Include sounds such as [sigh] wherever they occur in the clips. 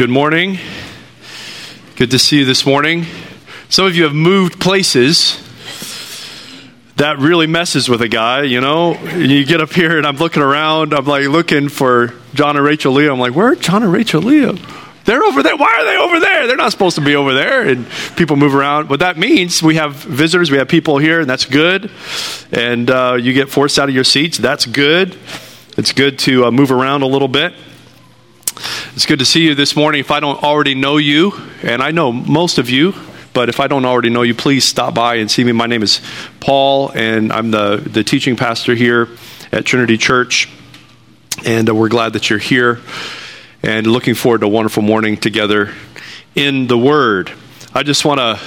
Good morning. Good to see you this morning. Some of you have moved places. That really messes with a guy, you know. You get up here and I'm looking around. I'm like looking for John and Rachel Leo. I'm like, where are John and Rachel Leo? They're over there. Why are they over there? They're not supposed to be over there. And people move around. What that means, we have visitors, we have people here, and that's good. And uh, you get forced out of your seats. That's good. It's good to uh, move around a little bit. It's good to see you this morning. If I don't already know you, and I know most of you, but if I don't already know you, please stop by and see me. My name is Paul, and I'm the, the teaching pastor here at Trinity Church. And uh, we're glad that you're here and looking forward to a wonderful morning together in the Word. I just want to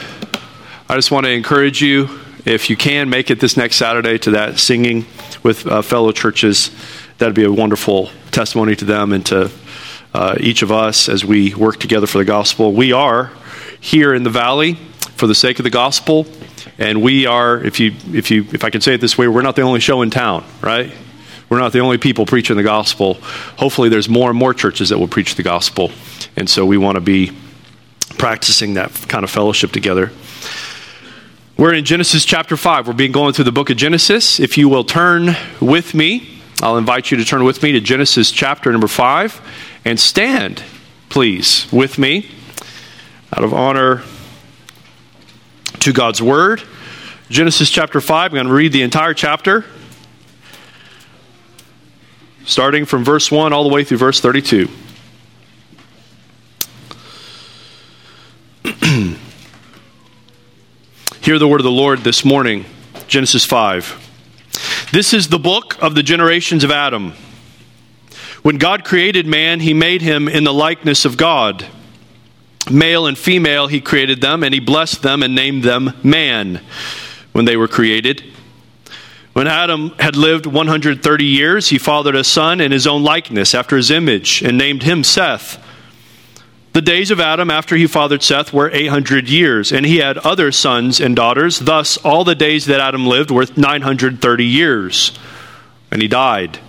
I just want to encourage you, if you can, make it this next Saturday to that singing with uh, fellow churches. That'd be a wonderful testimony to them and to uh, each of us as we work together for the gospel. We are here in the valley for the sake of the gospel, and we are, if you, if you, if I can say it this way, we're not the only show in town, right? We're not the only people preaching the gospel. Hopefully, there's more and more churches that will preach the gospel, and so we want to be practicing that kind of fellowship together. We're in Genesis chapter 5. We're being going through the book of Genesis. If you will turn with me, I'll invite you to turn with me to Genesis chapter number 5 and stand, please, with me out of honor to God's Word. Genesis chapter 5, I'm going to read the entire chapter, starting from verse 1 all the way through verse 32. [clears throat] Hear the word of the Lord this morning, Genesis 5. This is the book of the generations of Adam. When God created man, he made him in the likeness of God. Male and female, he created them, and he blessed them and named them man when they were created. When Adam had lived 130 years, he fathered a son in his own likeness, after his image, and named him Seth. The days of Adam after he fathered Seth were 800 years, and he had other sons and daughters. Thus, all the days that Adam lived were 930 years, and he died.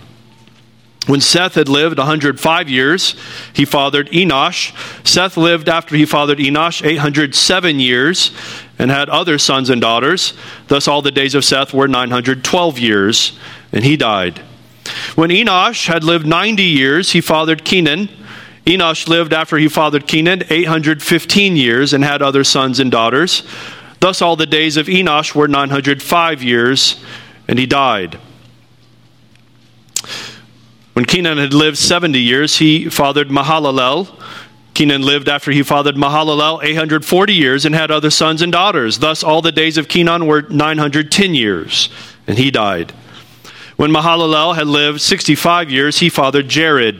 When Seth had lived 105 years, he fathered Enosh. Seth lived after he fathered Enosh 807 years and had other sons and daughters. Thus, all the days of Seth were 912 years, and he died. When Enosh had lived 90 years, he fathered Kenan. Enosh lived after he fathered Kenan 815 years and had other sons and daughters. Thus, all the days of Enosh were 905 years, and he died. When Kenan had lived 70 years, he fathered Mahalalel. Kenan lived after he fathered Mahalalel 840 years and had other sons and daughters. Thus, all the days of Kenan were 910 years, and he died. When Mahalalel had lived 65 years, he fathered Jared.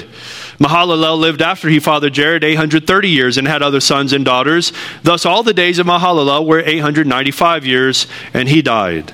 Mahalalel lived after he fathered Jared 830 years and had other sons and daughters. Thus, all the days of Mahalalel were 895 years, and he died.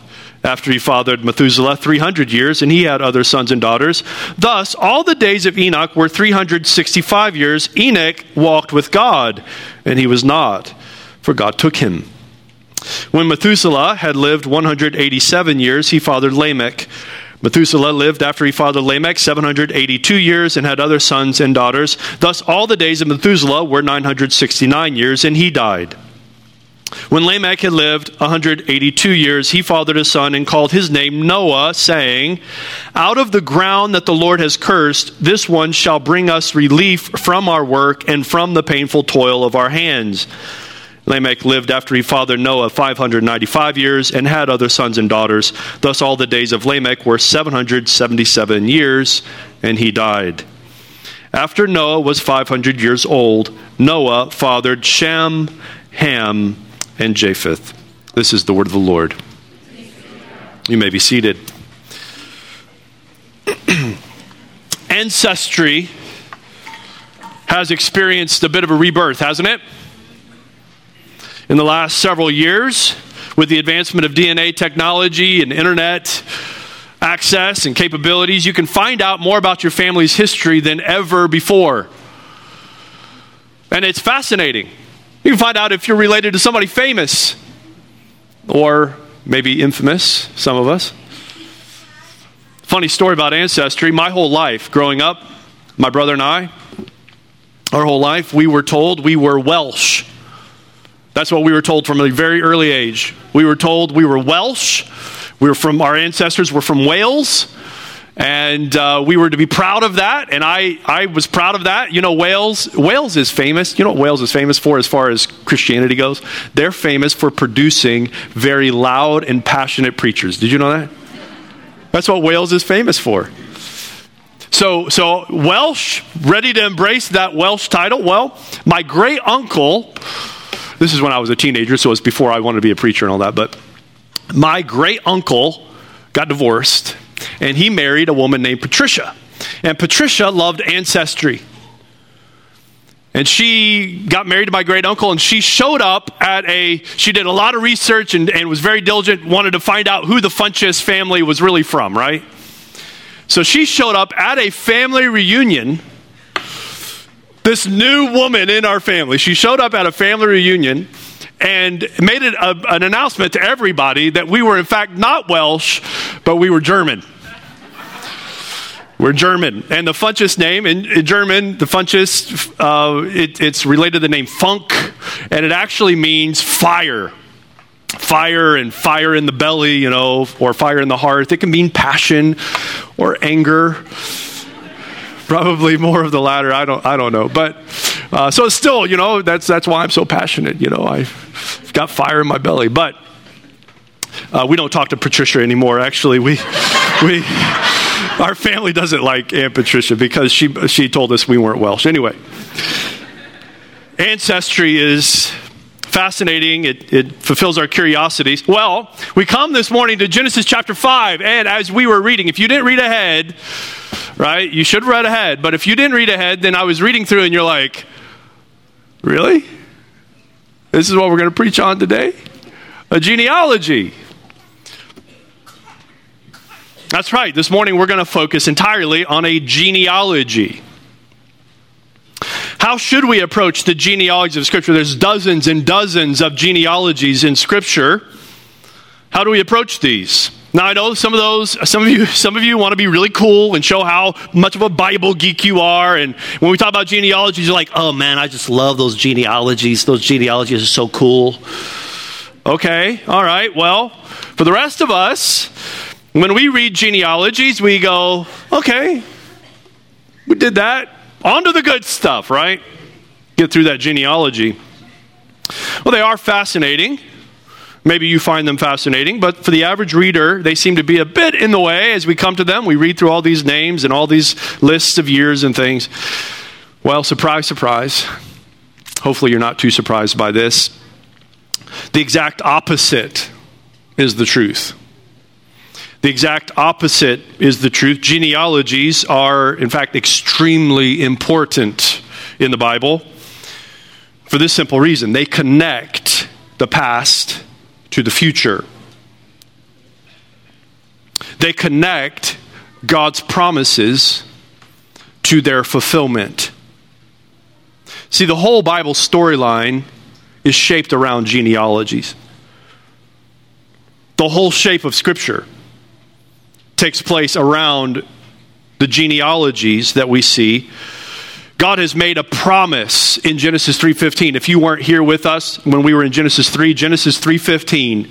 after he fathered Methuselah 300 years, and he had other sons and daughters. Thus, all the days of Enoch were 365 years. Enoch walked with God, and he was not, for God took him. When Methuselah had lived 187 years, he fathered Lamech. Methuselah lived after he fathered Lamech 782 years and had other sons and daughters. Thus, all the days of Methuselah were 969 years, and he died. When Lamech had lived 182 years, he fathered a son and called his name Noah, saying, Out of the ground that the Lord has cursed, this one shall bring us relief from our work and from the painful toil of our hands. Lamech lived after he fathered Noah 595 years and had other sons and daughters. Thus, all the days of Lamech were 777 years, and he died. After Noah was 500 years old, Noah fathered Shem, Ham, and Japheth. This is the word of the Lord. You may be seated. [clears throat] Ancestry has experienced a bit of a rebirth, hasn't it? In the last several years, with the advancement of DNA technology and internet, access and capabilities, you can find out more about your family's history than ever before. And it's fascinating. You can find out if you're related to somebody famous or maybe infamous, some of us. Funny story about ancestry. My whole life growing up, my brother and I, our whole life, we were told we were Welsh. That's what we were told from a very early age. We were told we were Welsh. We were from, our ancestors were from Wales. And uh, we were to be proud of that. And I, I was proud of that. You know, Wales, Wales is famous. You know what Wales is famous for as far as Christianity goes? They're famous for producing very loud and passionate preachers. Did you know that? That's what Wales is famous for. So, so Welsh, ready to embrace that Welsh title? Well, my great uncle, this is when I was a teenager, so it was before I wanted to be a preacher and all that, but my great uncle got divorced and he married a woman named Patricia. And Patricia loved ancestry. And she got married to my great uncle, and she showed up at a, she did a lot of research and, and was very diligent, wanted to find out who the Funchess family was really from, right? So she showed up at a family reunion. This new woman in our family, she showed up at a family reunion and made it a, an announcement to everybody that we were, in fact, not Welsh, but we were German. We're German. And the Funchess name, in, in German, the Funchess, uh, it, it's related to the name Funk, and it actually means fire. Fire and fire in the belly, you know, or fire in the heart. It can mean passion or anger. Probably more of the latter. I don't, I don't know. But uh, so still, you know, that's, that's why I'm so passionate. You know, I've got fire in my belly. But uh, we don't talk to Patricia anymore. Actually, we, we, [laughs] our family doesn't like Aunt Patricia because she, she told us we weren't Welsh. Anyway, ancestry is fascinating. It, it fulfills our curiosities. Well, we come this morning to Genesis chapter 5, and as we were reading, if you didn't read ahead, right, you should read ahead, but if you didn't read ahead, then I was reading through and you're like, really? This is what we're going to preach on today? A genealogy. That's right. This morning we're going to focus entirely on a genealogy. How should we approach the genealogy of Scripture? There's dozens and dozens of genealogies in Scripture. How do we approach these? Now I know some of those, some of you, [laughs] some of you want to be really cool and show how much of a Bible geek you are. And when we talk about genealogies, you're like, "Oh man, I just love those genealogies. Those genealogies are so cool." Okay, all right. Well, for the rest of us, when we read genealogies, we go, okay, we did that. On to the good stuff, right? Get through that genealogy. Well, they are fascinating. Maybe you find them fascinating, but for the average reader, they seem to be a bit in the way as we come to them. We read through all these names and all these lists of years and things. Well, surprise, surprise. Hopefully, you're not too surprised by this. The exact opposite is the truth. The exact opposite is the truth. Genealogies are, in fact, extremely important in the Bible for this simple reason they connect the past to the future. They connect God's promises to their fulfillment. See, the whole Bible storyline is shaped around genealogies. The whole shape of Scripture takes place around the genealogies that we see. God has made a promise in Genesis 3:15. If you weren't here with us when we were in Genesis 3, Genesis 3:15,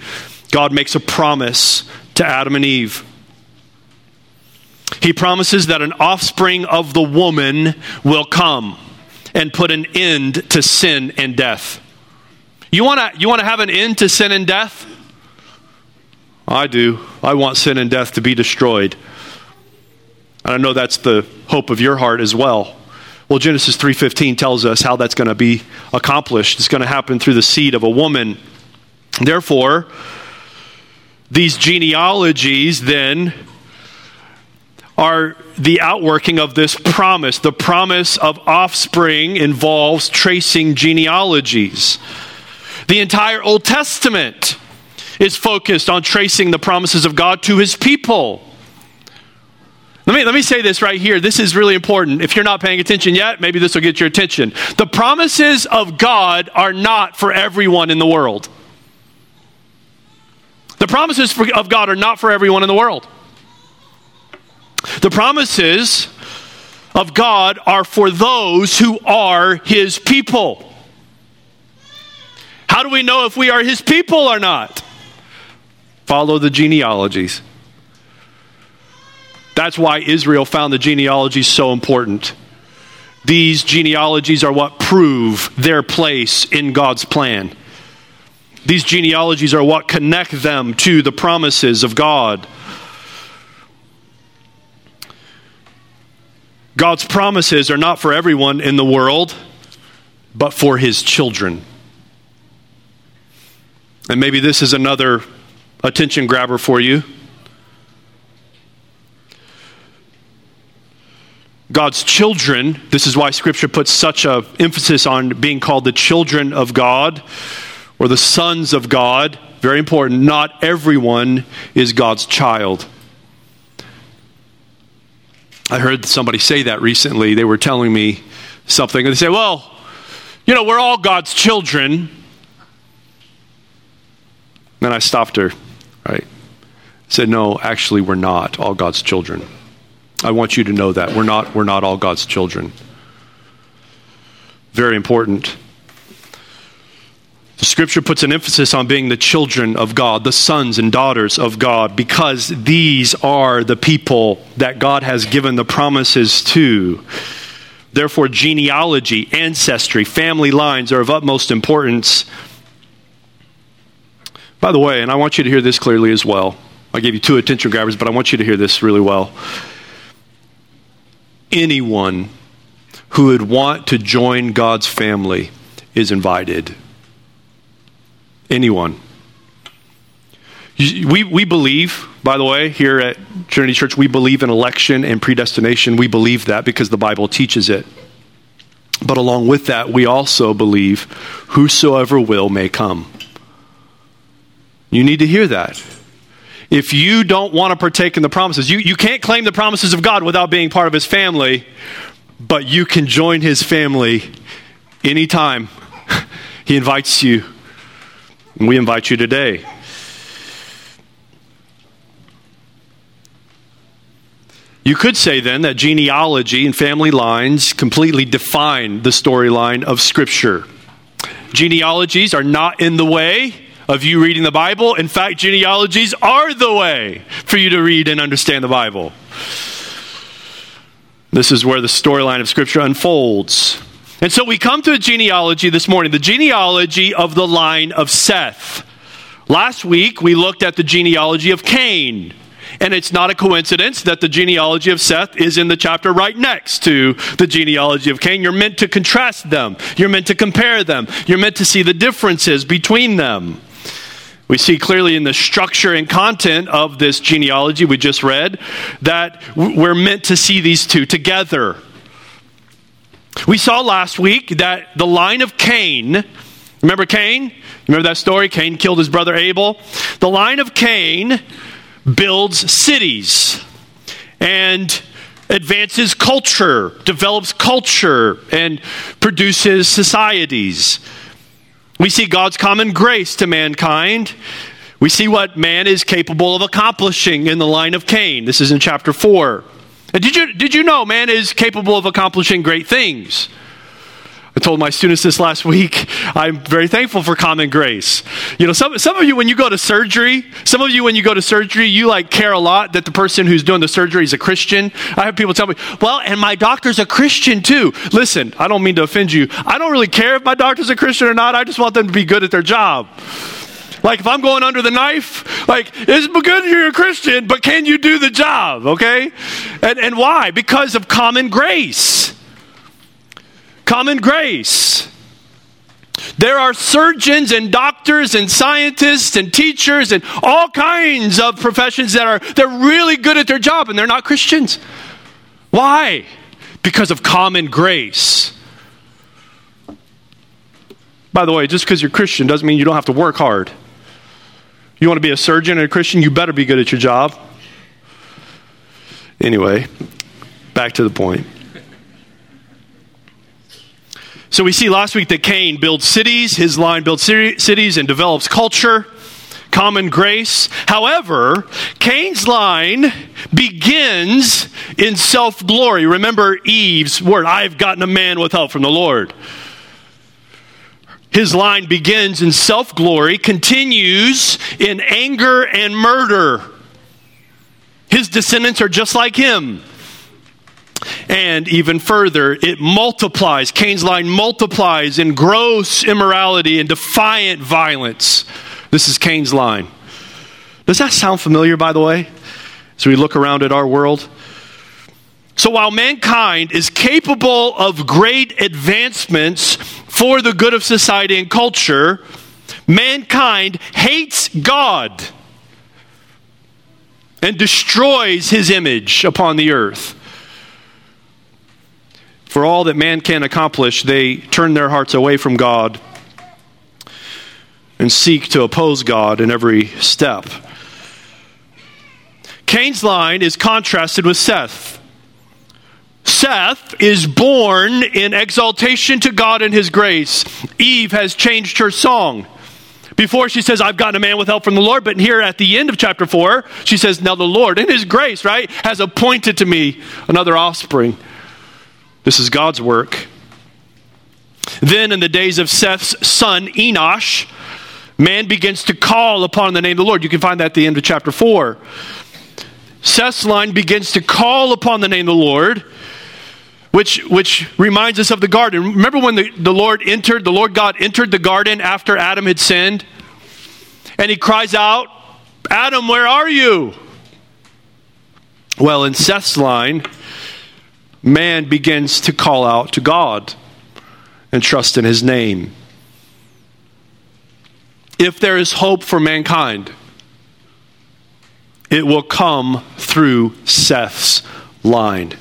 God makes a promise to Adam and Eve. He promises that an offspring of the woman will come and put an end to sin and death. You want to you want to have an end to sin and death? I do. I want sin and death to be destroyed. And I know that's the hope of your heart as well. Well, Genesis 3:15 tells us how that's going to be accomplished. It's going to happen through the seed of a woman. Therefore, these genealogies then are the outworking of this promise. The promise of offspring involves tracing genealogies. The entire Old Testament is focused on tracing the promises of God to his people. Let me, let me say this right here. This is really important. If you're not paying attention yet, maybe this will get your attention. The promises of God are not for everyone in the world. The promises for, of God are not for everyone in the world. The promises of God are for those who are His people. How do we know if we are His people or not? Follow the genealogies. That's why Israel found the genealogies so important. These genealogies are what prove their place in God's plan. These genealogies are what connect them to the promises of God. God's promises are not for everyone in the world, but for his children. And maybe this is another attention grabber for you. God's children, this is why Scripture puts such an emphasis on being called the children of God or the sons of God. Very important. Not everyone is God's child. I heard somebody say that recently. They were telling me something, and they say, Well, you know, we're all God's children. Then I stopped her, right? said, No, actually, we're not all God's children. I want you to know that. We're not, we're not all God's children. Very important. The scripture puts an emphasis on being the children of God, the sons and daughters of God, because these are the people that God has given the promises to. Therefore, genealogy, ancestry, family lines are of utmost importance. By the way, and I want you to hear this clearly as well. I gave you two attention grabbers, but I want you to hear this really well anyone who would want to join God's family is invited. Anyone. We, we believe, by the way, here at Trinity Church, we believe in election and predestination. We believe that because the Bible teaches it. But along with that, we also believe whosoever will may come. You need to hear that if you don't want to partake in the promises, you, you can't claim the promises of God without being part of his family, but you can join his family anytime. [laughs] he invites you. We invite you today. You could say then that genealogy and family lines completely define the storyline of Scripture. Genealogies are not in the way of you reading the Bible. In fact, genealogies are the way for you to read and understand the Bible. This is where the storyline of Scripture unfolds. And so we come to a genealogy this morning, the genealogy of the line of Seth. Last week, we looked at the genealogy of Cain. And it's not a coincidence that the genealogy of Seth is in the chapter right next to the genealogy of Cain. You're meant to contrast them, you're meant to compare them, you're meant to see the differences between them. We see clearly in the structure and content of this genealogy we just read that we're meant to see these two together. We saw last week that the line of Cain, remember Cain? Remember that story? Cain killed his brother Abel. The line of Cain builds cities and advances culture, develops culture, and produces societies. We see God's common grace to mankind. We see what man is capable of accomplishing in the line of Cain. This is in chapter 4. And did you, did you know man is capable of accomplishing great things? I told my students this last week. I'm very thankful for common grace. You know, some, some of you, when you go to surgery, some of you, when you go to surgery, you like care a lot that the person who's doing the surgery is a Christian. I have people tell me, well, and my doctor's a Christian too. Listen, I don't mean to offend you. I don't really care if my doctor's a Christian or not. I just want them to be good at their job. Like if I'm going under the knife, like it's good you're a Christian, but can you do the job? Okay? And, and why? Because of common grace common grace. There are surgeons and doctors and scientists and teachers and all kinds of professions that are they're really good at their job and they're not Christians. Why? Because of common grace. By the way, just because you're Christian doesn't mean you don't have to work hard. You want to be a surgeon and a Christian, you better be good at your job. Anyway, back to the point. So we see last week that Cain builds cities, his line builds cities and develops culture, common grace. However, Cain's line begins in self glory. Remember Eve's word I've gotten a man with help from the Lord. His line begins in self glory, continues in anger and murder. His descendants are just like him. And even further, it multiplies. Cain's line multiplies in gross immorality and defiant violence. This is Cain's line. Does that sound familiar, by the way, as we look around at our world? So while mankind is capable of great advancements for the good of society and culture, mankind hates God and destroys his image upon the earth. For all that man can accomplish, they turn their hearts away from God and seek to oppose God in every step. Cain's line is contrasted with Seth. Seth is born in exaltation to God and his grace. Eve has changed her song. Before she says, I've gotten a man with help from the Lord, but here at the end of chapter 4, she says, Now the Lord, in his grace, right, has appointed to me another offspring. This is God's work. Then, in the days of Seth's son Enosh, man begins to call upon the name of the Lord. You can find that at the end of chapter 4. Seth's line begins to call upon the name of the Lord, which, which reminds us of the garden. Remember when the, the Lord entered, the Lord God entered the garden after Adam had sinned? And he cries out, Adam, where are you? Well, in Seth's line, man begins to call out to God and trust in his name. If there is hope for mankind, it will come through Seth's line.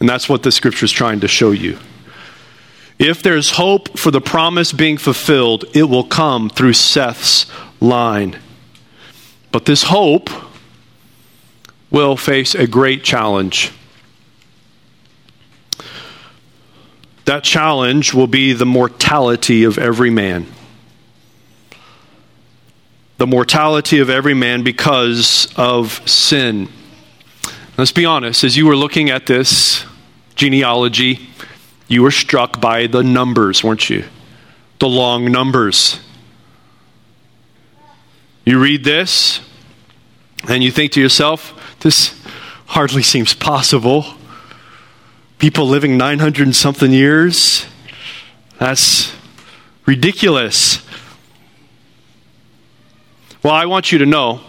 And that's what the scripture is trying to show you. If there's hope for the promise being fulfilled, it will come through Seth's line. But this hope will face a great challenge. That challenge will be the mortality of every man. The mortality of every man because of sin. Let's be honest, as you were looking at this genealogy, you were struck by the numbers, weren't you? The long numbers. You read this and you think to yourself, this hardly seems possible people living 900 and something years. That's ridiculous. Well, I want you to know,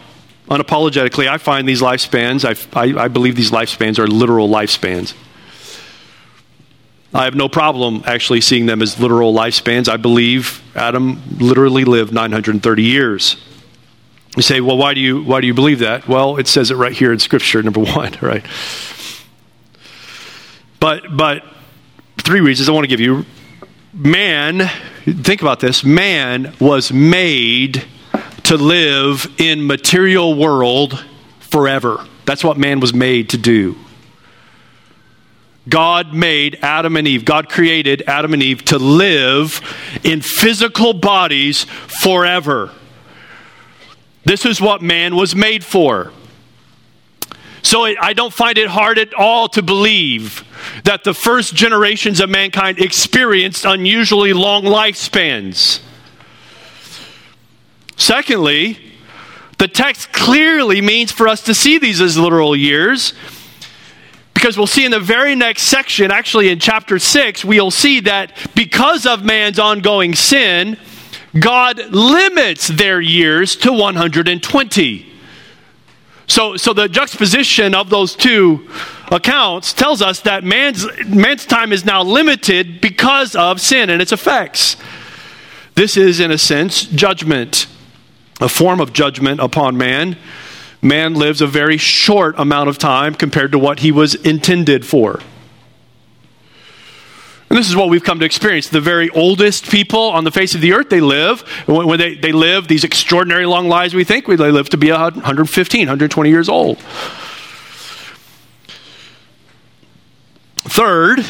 unapologetically, I find these lifespans, I, I, I believe these lifespans are literal lifespans. I have no problem actually seeing them as literal lifespans. I believe Adam literally lived 930 years. You say, well, why do you, why do you believe that? Well, it says it right here in Scripture, number [laughs] one, right? But, but three reasons I want to give you. Man, think about this man was made to live in material world forever. That's what man was made to do. God made Adam and Eve, God created Adam and Eve to live in physical bodies forever. This is what man was made for. So it, I don't find it hard at all to believe that the first generations of mankind experienced unusually long lifespans. Secondly, the text clearly means for us to see these as literal years because we'll see in the very next section, actually in chapter 6, we'll see that because of man's ongoing sin, God limits their years to 120. So, so the juxtaposition of those two accounts tells us that man's, man's time is now limited because of sin and its effects. This is, in a sense, judgment, a form of judgment upon man. Man lives a very short amount of time compared to what he was intended for. And this is what we've come to experience. The very oldest people on the face of the earth, they live, when they, they live these extraordinary long lives, we think, they live to be 115, 120 years old. Third,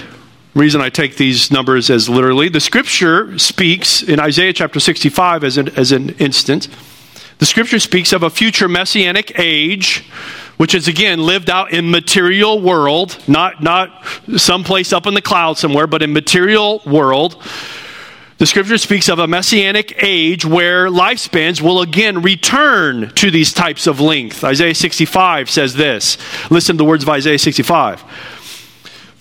reason I take these numbers as literally, the scripture speaks in Isaiah chapter 65 as an, as an instance. The scripture speaks of a future messianic age, which is again lived out in material world, not, not someplace up in the cloud somewhere, but in material world. The scripture speaks of a messianic age where lifespans will again return to these types of length. Isaiah 65 says this. Listen to the words of Isaiah 65.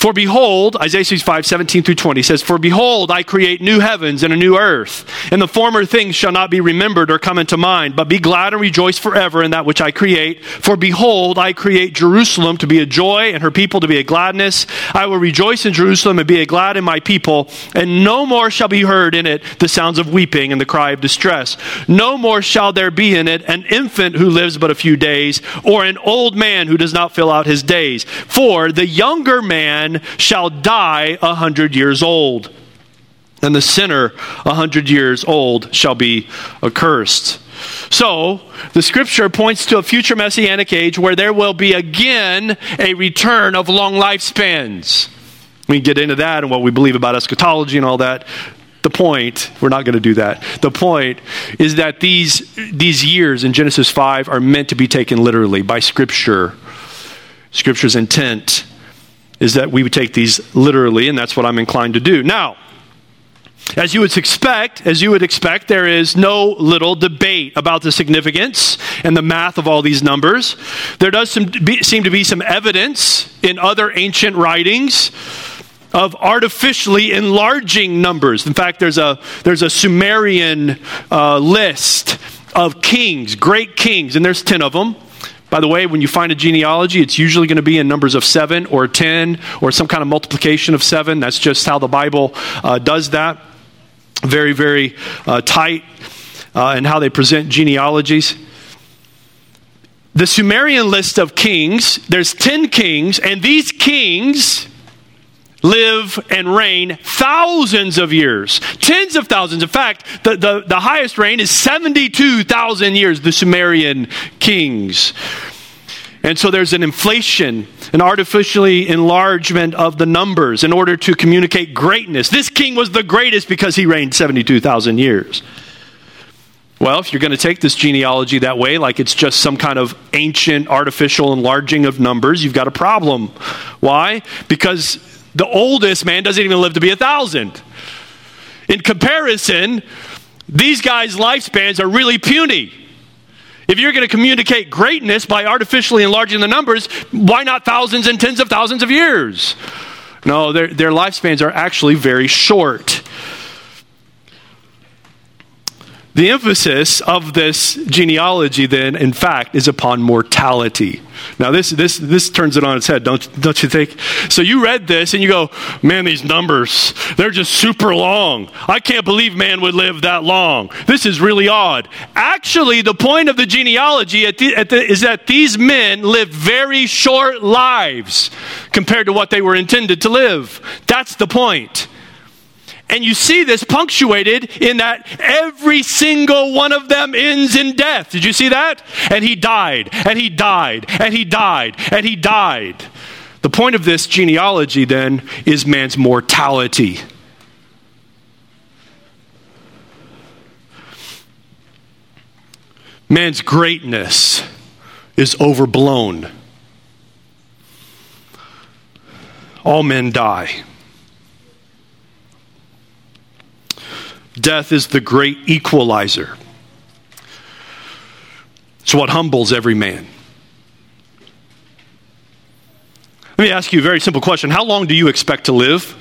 For behold, Isaiah 65, 17 through 20 says, For behold, I create new heavens and a new earth, and the former things shall not be remembered or come into mind, but be glad and rejoice forever in that which I create. For behold, I create Jerusalem to be a joy and her people to be a gladness. I will rejoice in Jerusalem and be a glad in my people, and no more shall be heard in it the sounds of weeping and the cry of distress. No more shall there be in it an infant who lives but a few days, or an old man who does not fill out his days. For the younger man shall die a hundred years old, and the sinner a hundred years old shall be accursed. So, the scripture points to a future messianic age where there will be again a return of long lifespans. We get into that and what we believe about eschatology and all that. The point, we're not going to do that. The point is that these, these years in Genesis 5 are meant to be taken literally by Scripture. Scripture's intent is that we would take these literally, and that's what I'm inclined to do. Now, as you would expect, as you would expect, there is no little debate about the significance and the math of all these numbers. There does seem to be some evidence in other ancient writings of artificially enlarging numbers. In fact, there's a there's a Sumerian uh, list of kings, great kings, and there's ten of them. By the way, when you find a genealogy, it's usually going to be in numbers of seven or 10 or some kind of multiplication of seven. That's just how the Bible uh, does that. Very, very uh, tight uh, in how they present genealogies. The Sumerian list of kings, there's 10 kings, and these kings live and reign thousands of years, tens of thousands. In fact, the, the, the highest reign is 72,000 years, the Sumerian kings. And so there's an inflation, an artificially enlargement of the numbers in order to communicate greatness. This king was the greatest because he reigned 72,000 years. Well, if you're going to take this genealogy that way, like it's just some kind of ancient artificial enlarging of numbers, you've got a problem. Why? Because the oldest man doesn't even live to be a thousand. In comparison, these guys' lifespans are really puny. If you're going to communicate greatness by artificially enlarging the numbers, why not thousands and tens of thousands of years? No, their, their lifespans are actually very short. The emphasis of this genealogy, then, in fact, is upon mortality. Now, this, this, this turns it on its head, don't, don't you think? So, you read this and you go, man, these numbers, they're just super long. I can't believe man would live that long. This is really odd. Actually, the point of the genealogy at the, at the, is that these men lived very short lives compared to what they were intended to live. That's the point. And you see this punctuated in that every single one of them ends in death. Did you see that? And he died, and he died, and he died, and he died. The point of this genealogy then is man's mortality. Man's greatness is overblown. All men die. Death is the great equalizer. It's what humbles every man. Let me ask you a very simple question. How long do you expect to live?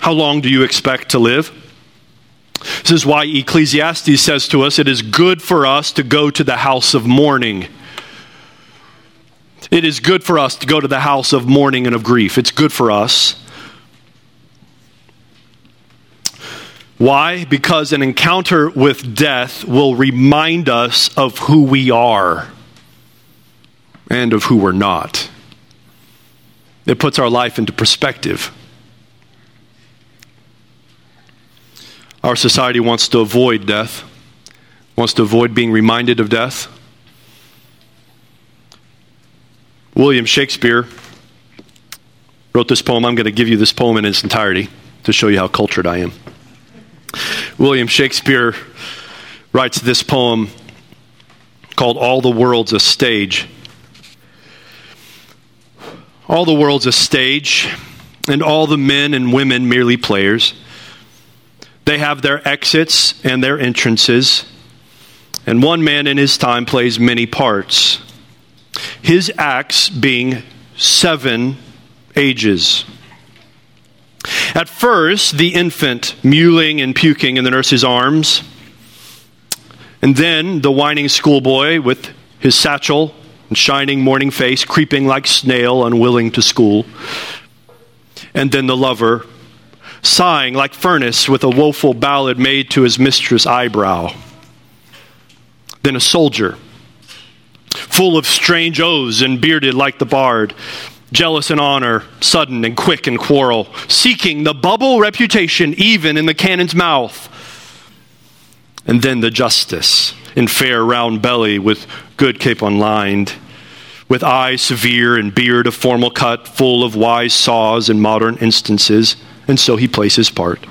How long do you expect to live? This is why Ecclesiastes says to us it is good for us to go to the house of mourning. It is good for us to go to the house of mourning and of grief. It's good for us. Why? Because an encounter with death will remind us of who we are and of who we're not. It puts our life into perspective. Our society wants to avoid death, wants to avoid being reminded of death. William Shakespeare wrote this poem. I'm going to give you this poem in its entirety to show you how cultured I am. William Shakespeare writes this poem called All the World's a Stage. All the world's a stage, and all the men and women merely players. They have their exits and their entrances, and one man in his time plays many parts. His acts being seven ages. At first, the infant mewling and puking in the nurse's arms, and then the whining schoolboy with his satchel and shining morning face, creeping like snail, unwilling to school. And then the lover, sighing like furnace with a woeful ballad made to his mistress' eyebrow. Then a soldier, full of strange oaths and bearded like the bard, jealous in honor, sudden and quick in quarrel, seeking the bubble reputation even in the cannon's mouth. And then the justice, in fair round belly with good capon lined, with eye severe and beard of formal cut, full of wise saws and modern instances, and so he plays his part.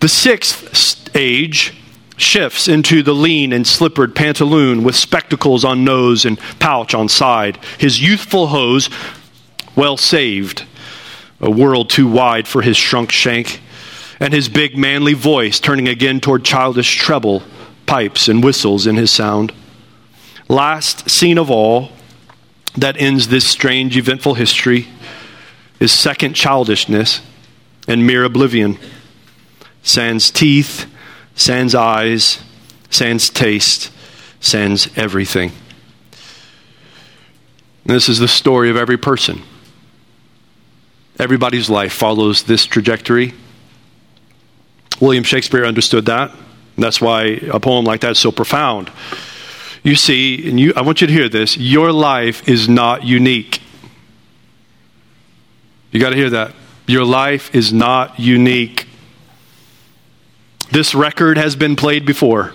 The sixth age shifts into the lean and slippered pantaloon with spectacles on nose and pouch on side, his youthful hose well saved, a world too wide for his shrunk shank, and his big manly voice turning again toward childish treble, pipes, and whistles in his sound. Last scene of all that ends this strange, eventful history is second childishness and mere oblivion. Sans teeth, sans eyes, sans taste, sans everything. And this is the story of every person. Everybody's life follows this trajectory. William Shakespeare understood that. That's why a poem like that is so profound. You see, and you, I want you to hear this your life is not unique. You got to hear that. Your life is not unique. This record has been played before.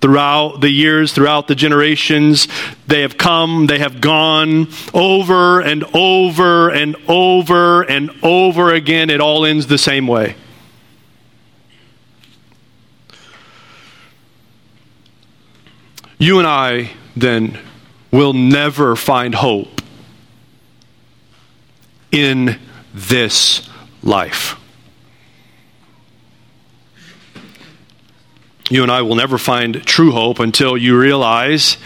Throughout the years, throughout the generations, they have come, they have gone over and over and over and over again. It all ends the same way. You and I, then, will never find hope in this life. You and I will never find true hope until you realize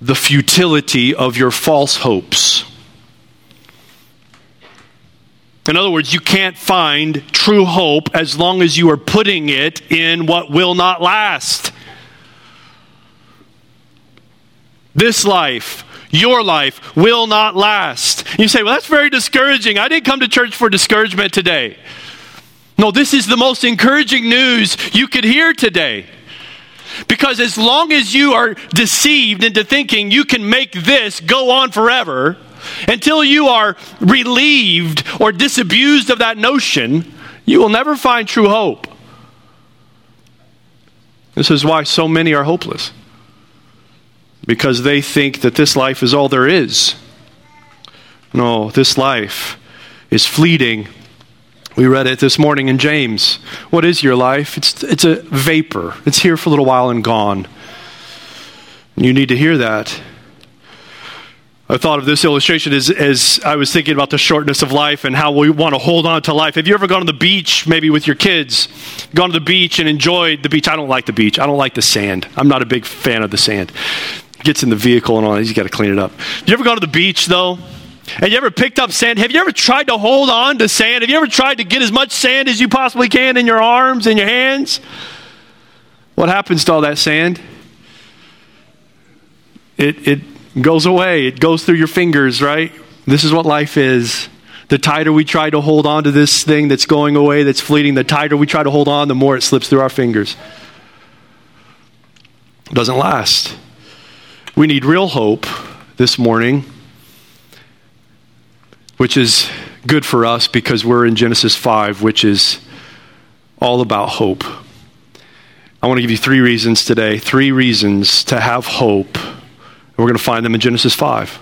the futility of your false hopes. In other words, you can't find true hope as long as you are putting it in what will not last. This life, your life, will not last. You say, well, that's very discouraging. I didn't come to church for discouragement today. No, this is the most encouraging news you could hear today. Because as long as you are deceived into thinking you can make this go on forever, until you are relieved or disabused of that notion, you will never find true hope. This is why so many are hopeless. Because they think that this life is all there is. No, this life is fleeting we read it this morning in James. What is your life? It's, it's a vapor, it's here for a little while and gone. You need to hear that. I thought of this illustration as, as I was thinking about the shortness of life and how we want to hold on to life. Have you ever gone to the beach, maybe with your kids, gone to the beach and enjoyed the beach? I don't like the beach. I don't like the sand. I'm not a big fan of the sand. gets in the vehicle and all that. You got to clean it up. You ever gone to the beach, though? Have you ever picked up sand? Have you ever tried to hold on to sand? Have you ever tried to get as much sand as you possibly can in your arms and your hands? What happens to all that sand? It, it goes away, it goes through your fingers, right? This is what life is. The tighter we try to hold on to this thing that's going away, that's fleeting, the tighter we try to hold on, the more it slips through our fingers. It doesn't last. We need real hope this morning which is good for us because we're in Genesis 5, which is all about hope. I want to give you three reasons today, three reasons to have hope. We're going to find them in Genesis 5.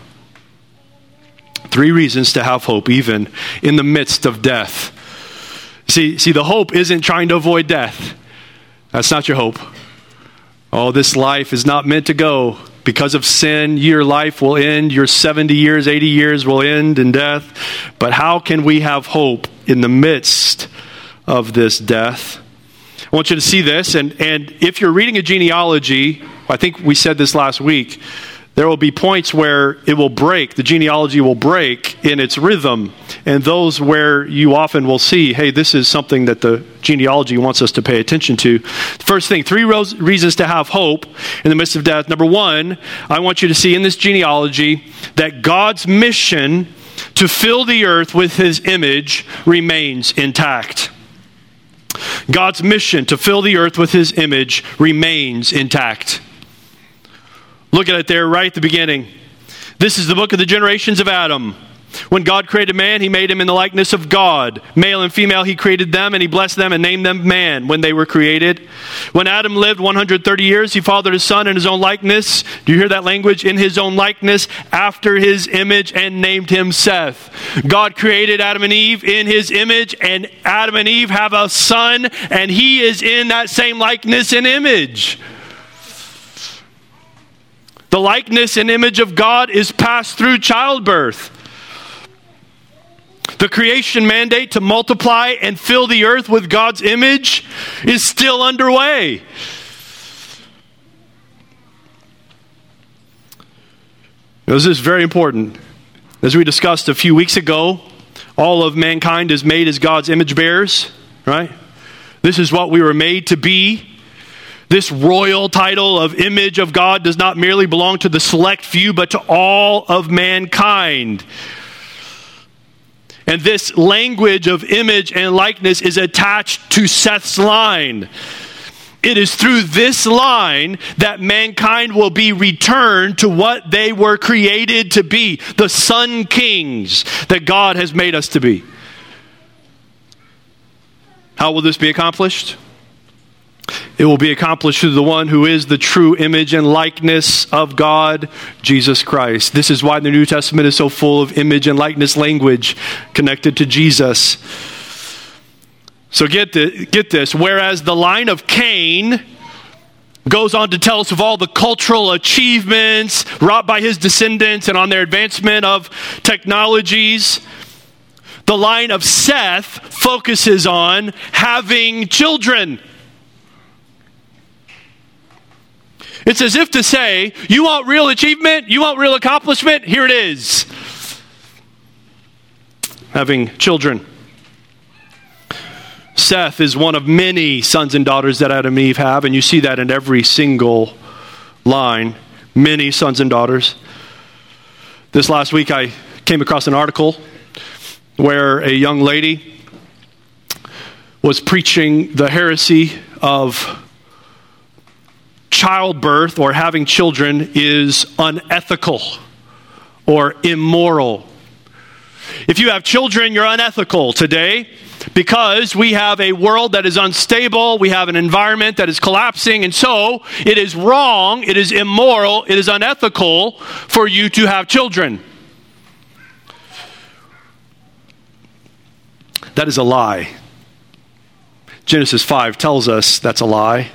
Three reasons to have hope, even in the midst of death. See, see, the hope isn't trying to avoid death. That's not your hope. Oh, this life is not meant to go. Because of sin, your life will end. Your 70 years, 80 years will end in death. But how can we have hope in the midst of this death? I want you to see this. And, and if you're reading a genealogy, I think we said this last week, there will be points where it will break, the genealogy will break in its rhythm, and those where you often will see, hey, this is something that the genealogy wants us to pay attention to. First thing, three reasons to have hope in the midst of death. Number one, I want you to see in this genealogy that God's mission to fill the earth with his image remains intact. God's mission to fill the earth with his image remains intact. Look at it there right at the beginning. This is the book of the generations of Adam. When God created man, he made him in the likeness of God. Male and female, he created them, and he blessed them and named them man when they were created. When Adam lived 130 years, he fathered a son in his own likeness. Do you hear that language? In his own likeness, after his image, and named him Seth. God created Adam and Eve in his image, and Adam and Eve have a son, and he is in that same likeness and image. The likeness and image of God is passed through childbirth. The creation mandate to multiply and fill the earth with God's image is still underway. This is very important. As we discussed a few weeks ago, all of mankind is made as God's image bearers, right? This is what we were made to be. This royal title of image of God does not merely belong to the select few, but to all of mankind. And this language of image and likeness is attached to Seth's line. It is through this line that mankind will be returned to what they were created to be the sun kings that God has made us to be. How will this be accomplished? It will be accomplished through the one who is the true image and likeness of God, Jesus Christ. This is why the New Testament is so full of image and likeness language connected to Jesus. So get, the, get this. Whereas the line of Cain goes on to tell us of all the cultural achievements wrought by his descendants and on their advancement of technologies. The line of Seth focuses on having children. It's as if to say, You want real achievement? You want real accomplishment? Here it is. Having children. Seth is one of many sons and daughters that Adam and Eve have, and you see that in every single line. Many sons and daughters. This last week, I came across an article where a young lady was preaching the heresy of childbirth or having children is unethical or immoral. If you have children, you're unethical today because we have a world that is unstable, we have an environment that is collapsing, and so it is wrong, it is immoral, it is unethical for you to have children. That is a lie. Genesis 5 tells us that's a lie.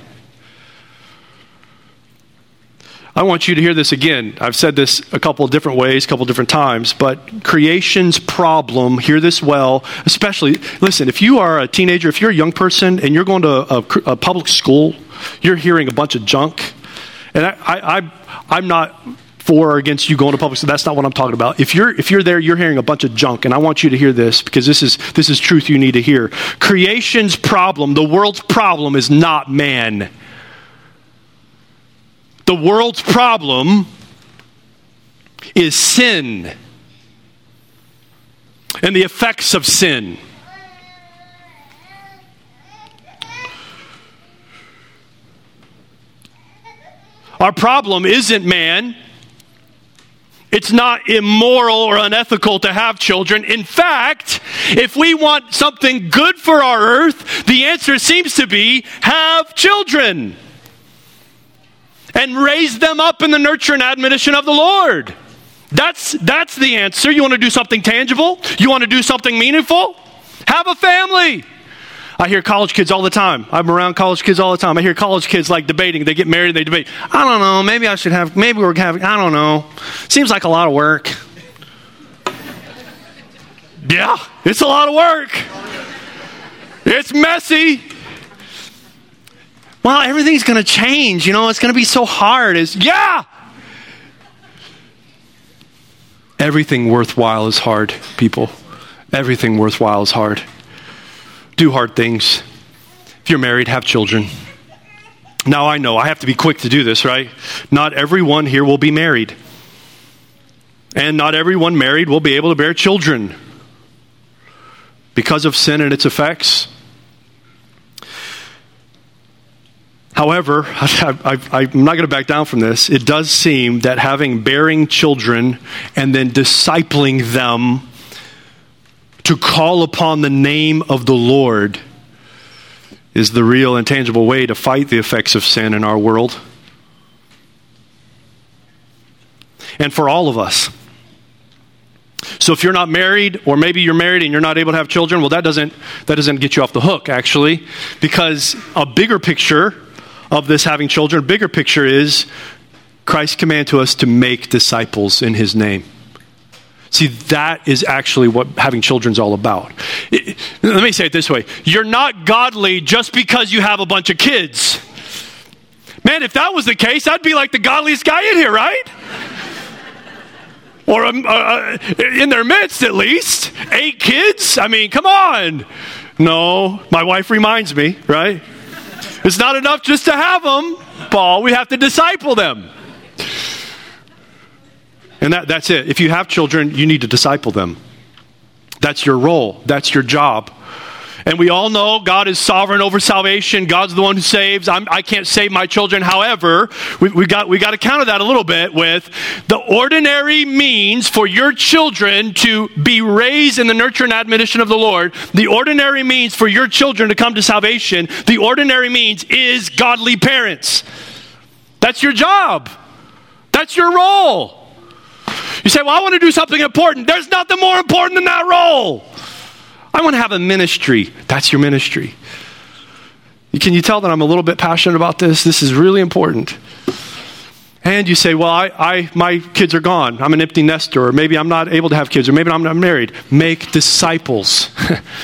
I want you to hear this again. I've said this a couple of different ways, a couple different times, but creation's problem, hear this well, especially, listen, if you are a teenager, if you're a young person and you're going to a, a public school, you're hearing a bunch of junk. And I, I, I, I'm not for or against you going to public school. That's not what I'm talking about. If you're if you're there, you're hearing a bunch of junk, and I want you to hear this because this is this is truth you need to hear. Creation's problem, the world's problem, is not man. The world's problem is sin and the effects of sin. Our problem isn't man. It's not immoral or unethical to have children. In fact, if we want something good for our earth, the answer seems to be have children and raise them up in the nurture and admonition of the Lord. That's, that's the answer. You want to do something tangible? You want to do something meaningful? Have a family. I hear college kids all the time. I'm around college kids all the time. I hear college kids like debating. They get married and they debate. I don't know. Maybe I should have, maybe we're having, I don't know. Seems like a lot of work. Yeah, it's a lot of work. It's messy. Well, everything's going to change. You know, it's going to be so hard. Is yeah. Everything worthwhile is hard, people. Everything worthwhile is hard. Do hard things. If you're married, have children. Now, I know I have to be quick to do this, right? Not everyone here will be married. And not everyone married will be able to bear children because of sin and its effects. However, [laughs] I, am not going to back down from this. It does seem that having bearing children and then discipling them to call upon the name of the Lord is the real and tangible way to fight the effects of sin in our world. And for all of us. So if you're not married, or maybe you're married and you're not able to have children, well, that doesn't, that doesn't get you off the hook, actually, because a bigger picture of this having children, bigger picture is Christ's command to us to make disciples in his name. See, that is actually what having children is all about. It, let me say it this way You're not godly just because you have a bunch of kids. Man, if that was the case, I'd be like the godliest guy in here, right? or um, uh, uh, in their midst at least. Eight kids? I mean, come on. No, my wife reminds me, right? It's not enough just to have them, Paul. We have to disciple them. And that, that's it. If you have children, you need to disciple them. That's your role, that's your job. And we all know God is sovereign over salvation. God's the one who saves. I'm, I can not save my children. However, we, we, got, we got to counter that a little bit with the ordinary means for your children to be raised in the nurture and admonition of the Lord. The ordinary means for your children to come to salvation. The ordinary means is godly parents. That's your job. That's your role. You say, Well, I want to do something important. There's nothing more important than that role. I want to have a ministry. That's your ministry. Can you tell that I'm a little bit passionate about this? This is really important. And you say, well, I, I, my kids are gone. I'm an empty nester, or maybe I'm not able to have kids, or maybe I'm not married. Make disciples.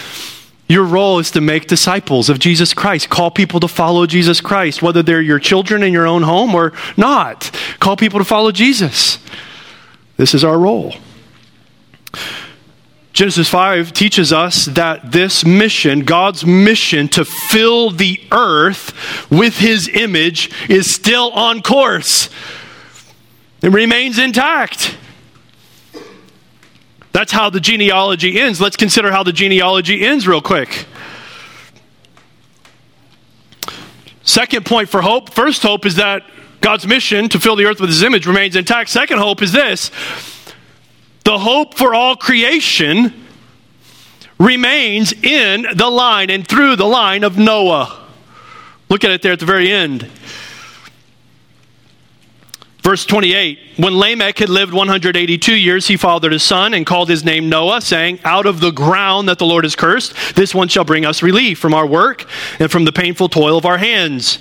[laughs] your role is to make disciples of Jesus Christ. Call people to follow Jesus Christ, whether they're your children in your own home or not. Call people to follow Jesus. This is our role. Genesis 5 teaches us that this mission, God's mission to fill the earth with his image, is still on course. It remains intact. That's how the genealogy ends. Let's consider how the genealogy ends, real quick. Second point for hope. First hope is that God's mission to fill the earth with his image remains intact. Second hope is this the hope for all creation remains in the line and through the line of Noah. Look at it there at the very end. Verse 28 When Lamech had lived 182 years, he fathered a son and called his name Noah, saying, Out of the ground that the Lord has cursed, this one shall bring us relief from our work and from the painful toil of our hands.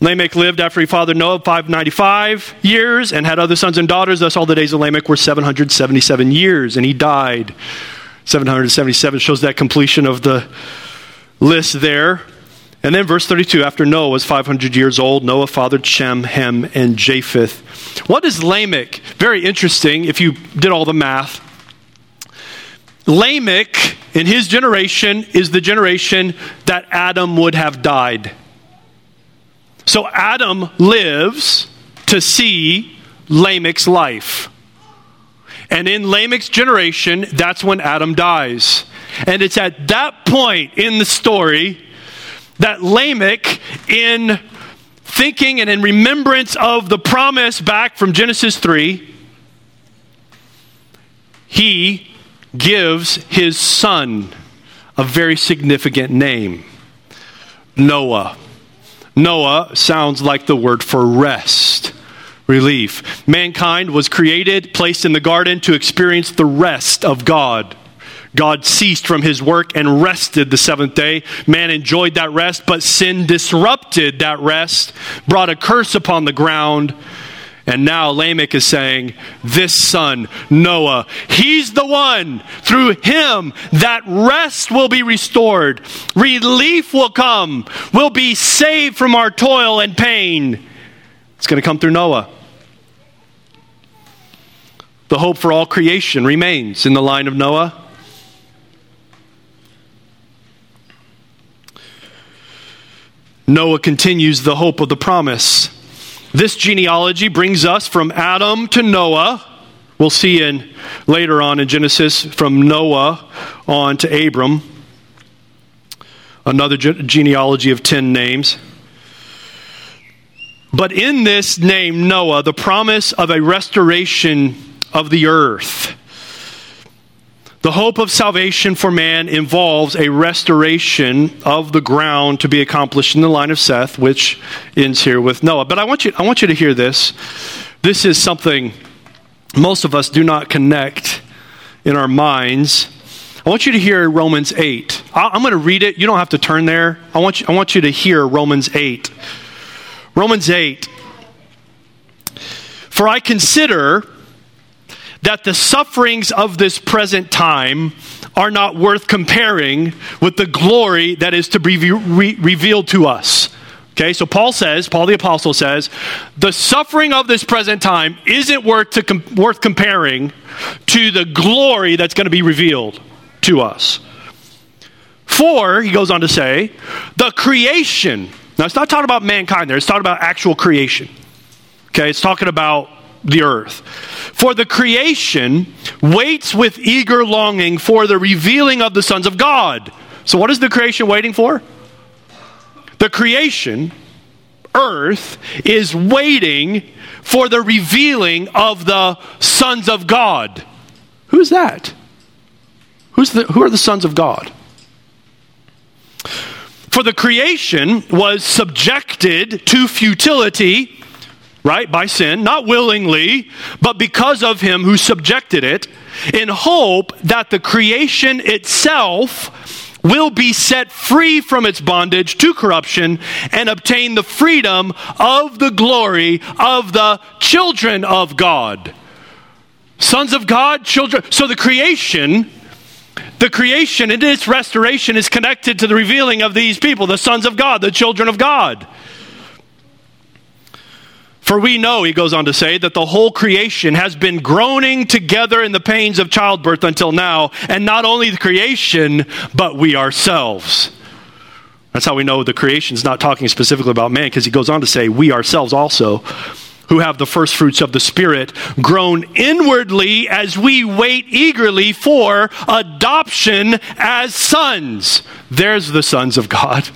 Lamech lived after he fathered Noah 595 years and had other sons and daughters. Thus, all the days of Lamech were 777 years, and he died. 777 shows that completion of the list there. And then verse 32 after Noah was 500 years old, Noah fathered Shem, Ham, and Japheth. What is Lamech? Very interesting if you did all the math. Lamech, in his generation, is the generation that Adam would have died. So Adam lives to see Lamech's life. And in Lamech's generation, that's when Adam dies. And it's at that point in the story that Lamech, in thinking and in remembrance of the promise back from Genesis 3, he gives his son a very significant name Noah. Noah sounds like the word for rest. relief. Mankind was created, placed in the garden to experience the rest of God. God ceased from his work and rested the seventh day. Man enjoyed that rest, but sin disrupted that rest, brought a curse upon the ground. And now Lamech is saying, This son, Noah, he's the one. Through him, that rest will be restored. Relief will come. We'll be saved from our toil and pain. It's going to come through Noah. The hope for all creation remains in the line of Noah. Noah continues the hope of the promise. This genealogy brings us from Adam to Noah. We'll see in later on in Genesis from Noah on to Abram. Another ge- genealogy of 10 names. But in this name, Noah, the promise of a restoration of the earth. The hope of salvation for man involves a restoration of the ground to be accomplished in the line of Seth, which ends here with Noah. But I want you, I want you to hear this. This is something most of us do not connect in our minds. I want you to hear Romans 8. I'm going to read it. You don't have to turn there. I want you, I want you to hear Romans 8. Romans 8. For I consider that the sufferings of this present time are not worth comparing with the glory that is to be re- revealed to us. Okay, so Paul says, Paul the Apostle says, the suffering of this present time isn't worth, to com- worth comparing to the glory that's going to be revealed to us. For, he goes on to say, the creation, now it's not talking about mankind there, it's talking about actual creation. Okay, it's talking about the earth. For the creation waits with eager longing for the revealing of the sons of God. So, what is the creation waiting for? The creation, earth, is waiting for the revealing of the sons of God. Who's that? Who's the, who are the sons of God? For the creation was subjected to futility right, by sin, not willingly, but because of him who subjected it, in hope that the creation itself will be set free from its bondage to corruption and obtain the freedom of the glory of the children of God. Sons of God, children. So the creation. The creation and its restoration is connected to the revealing of these people, the sons of God, the children of God. For we know, he goes on to say, that the whole creation has been groaning together in the pains of childbirth until now, and not only the creation, but we ourselves. That's how we know the creation is not talking specifically about man, because he goes on to say, we ourselves also, who have the first fruits of the Spirit, groan inwardly as we wait eagerly for adoption as sons. There's the sons of God.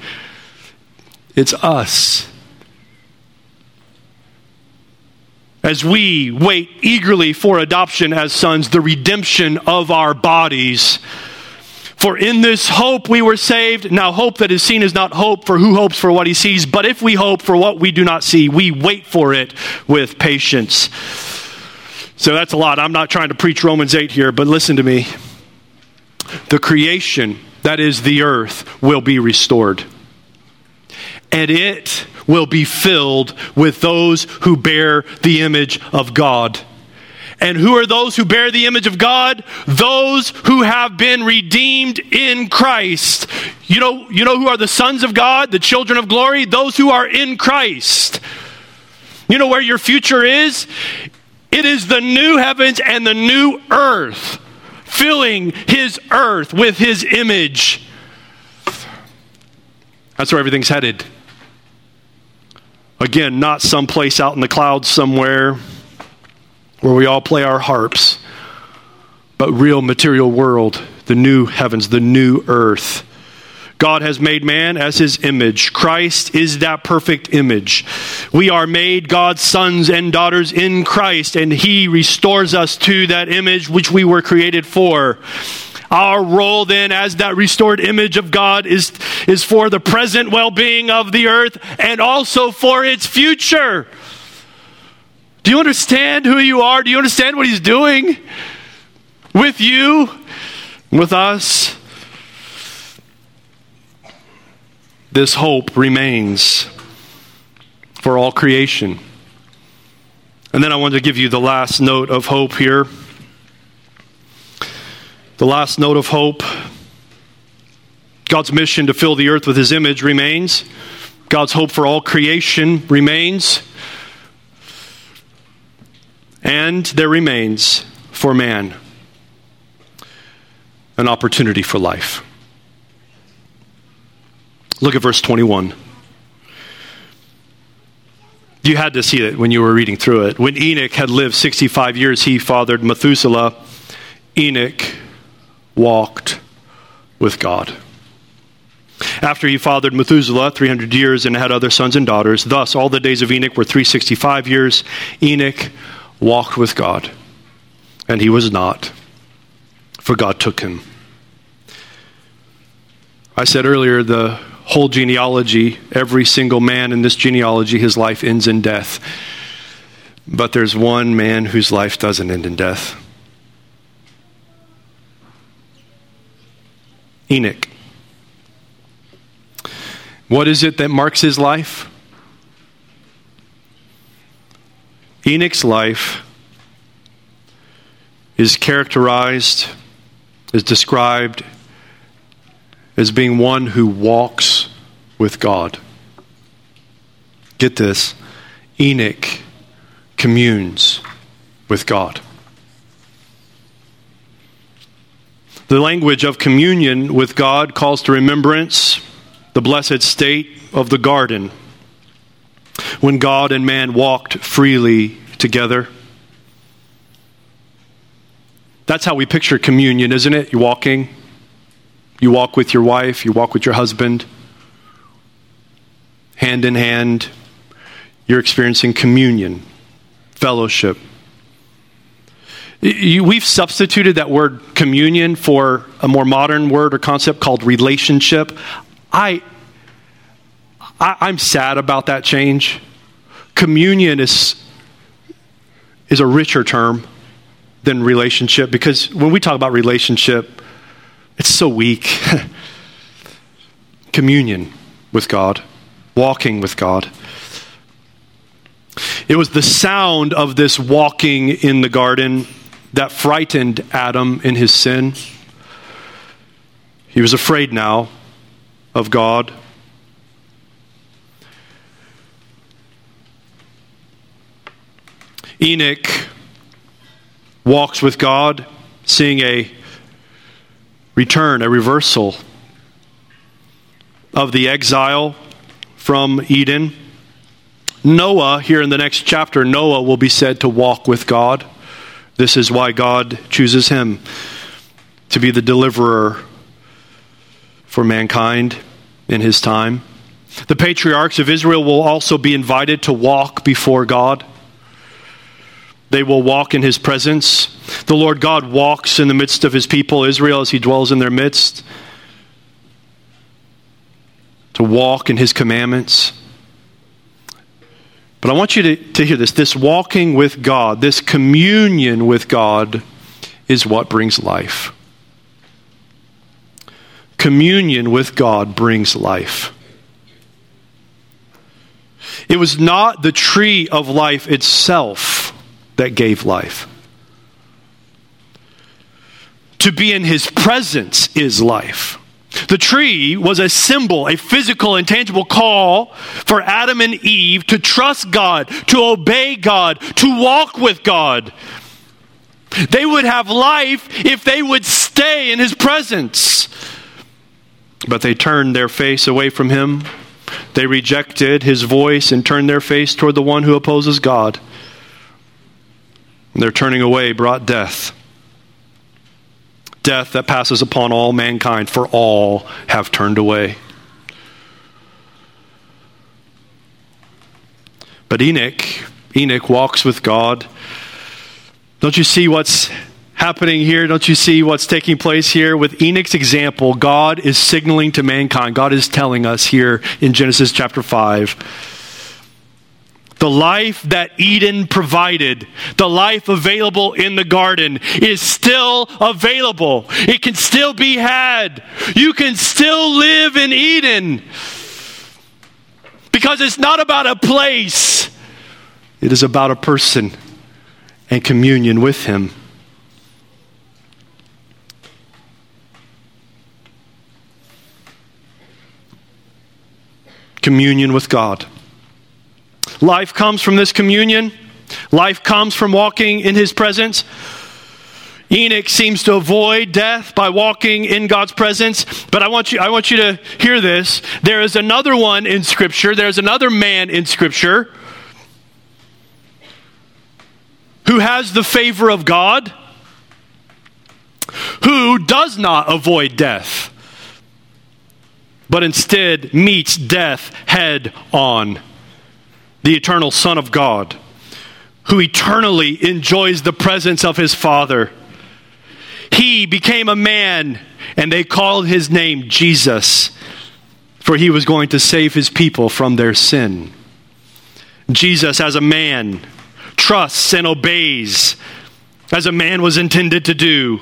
It's us. As we wait eagerly for adoption as sons, the redemption of our bodies. For in this hope we were saved. Now, hope that is seen is not hope, for who hopes for what he sees? But if we hope for what we do not see, we wait for it with patience. So that's a lot. I'm not trying to preach Romans 8 here, but listen to me. The creation, that is the earth, will be restored. And it will be filled with those who bear the image of God. And who are those who bear the image of God? Those who have been redeemed in Christ. You know, you know who are the sons of God, the children of glory? Those who are in Christ. You know where your future is? It is the new heavens and the new earth, filling his earth with his image. That's where everything's headed. Again, not someplace out in the clouds somewhere where we all play our harps, but real material world, the new heavens, the new earth. God has made man as his image. Christ is that perfect image. We are made God's sons and daughters in Christ, and he restores us to that image which we were created for. Our role then as that restored image of God is, is for the present well being of the earth and also for its future. Do you understand who you are? Do you understand what He's doing with you, with us? This hope remains for all creation. And then I want to give you the last note of hope here. The last note of hope God's mission to fill the earth with his image remains. God's hope for all creation remains. And there remains for man an opportunity for life. Look at verse 21. You had to see it when you were reading through it. When Enoch had lived 65 years, he fathered Methuselah. Enoch walked with God. After he fathered Methuselah 300 years and had other sons and daughters, thus all the days of Enoch were 365 years. Enoch walked with God, and he was not, for God took him. I said earlier the whole genealogy, every single man in this genealogy, his life ends in death. But there's one man whose life doesn't end in death Enoch. What is it that marks his life? Enoch's life is characterized, is described as being one who walks with God. Get this Enoch communes with God. The language of communion with God calls to remembrance the blessed state of the garden when God and man walked freely together. That's how we picture communion, isn't it? You're walking, you walk with your wife, you walk with your husband, hand in hand. You're experiencing communion, fellowship. We've substituted that word communion for a more modern word or concept called relationship. I, I am sad about that change. Communion is is a richer term than relationship because when we talk about relationship, it's so weak. [laughs] Communion with God, walking with God. It was the sound of this walking in the garden that frightened Adam in his sin. He was afraid now of God. Enoch walks with God, seeing a return, a reversal of the exile from Eden. Noah, here in the next chapter, Noah will be said to walk with God. This is why God chooses him to be the deliverer for mankind in his time. The patriarchs of Israel will also be invited to walk before God. They will walk in his presence. The Lord God walks in the midst of his people, Israel, as he dwells in their midst. To walk in his commandments. But I want you to, to hear this. This walking with God, this communion with God, is what brings life communion with God brings life. It was not the tree of life itself that gave life. To be in his presence is life. The tree was a symbol, a physical and tangible call for Adam and Eve to trust God, to obey God, to walk with God. They would have life if they would stay in his presence. But they turned their face away from him. They rejected his voice and turned their face toward the one who opposes God. And their turning away brought death. Death that passes upon all mankind, for all have turned away. But Enoch, Enoch walks with God. Don't you see what's happening here? Don't you see what's taking place here? With Enoch's example, God is signaling to mankind, God is telling us here in Genesis chapter 5 The life that Eden provided, the life available in the garden, is still available. It can still be had. You can still live in Eden. Because it's not about a place, it is about a person and communion with Him. Communion with God. Life comes from this communion. Life comes from walking in his presence. Enoch seems to avoid death by walking in God's presence, but I want you I want you to hear this. There is another one in scripture. There's another man in scripture who has the favor of God, who does not avoid death, but instead meets death head on the eternal Son of God, who eternally enjoys the presence of his Father. He became a man, and they called his name Jesus, for he was going to save his people from their sin. Jesus, as a man, trusts and obeys as a man was intended to do.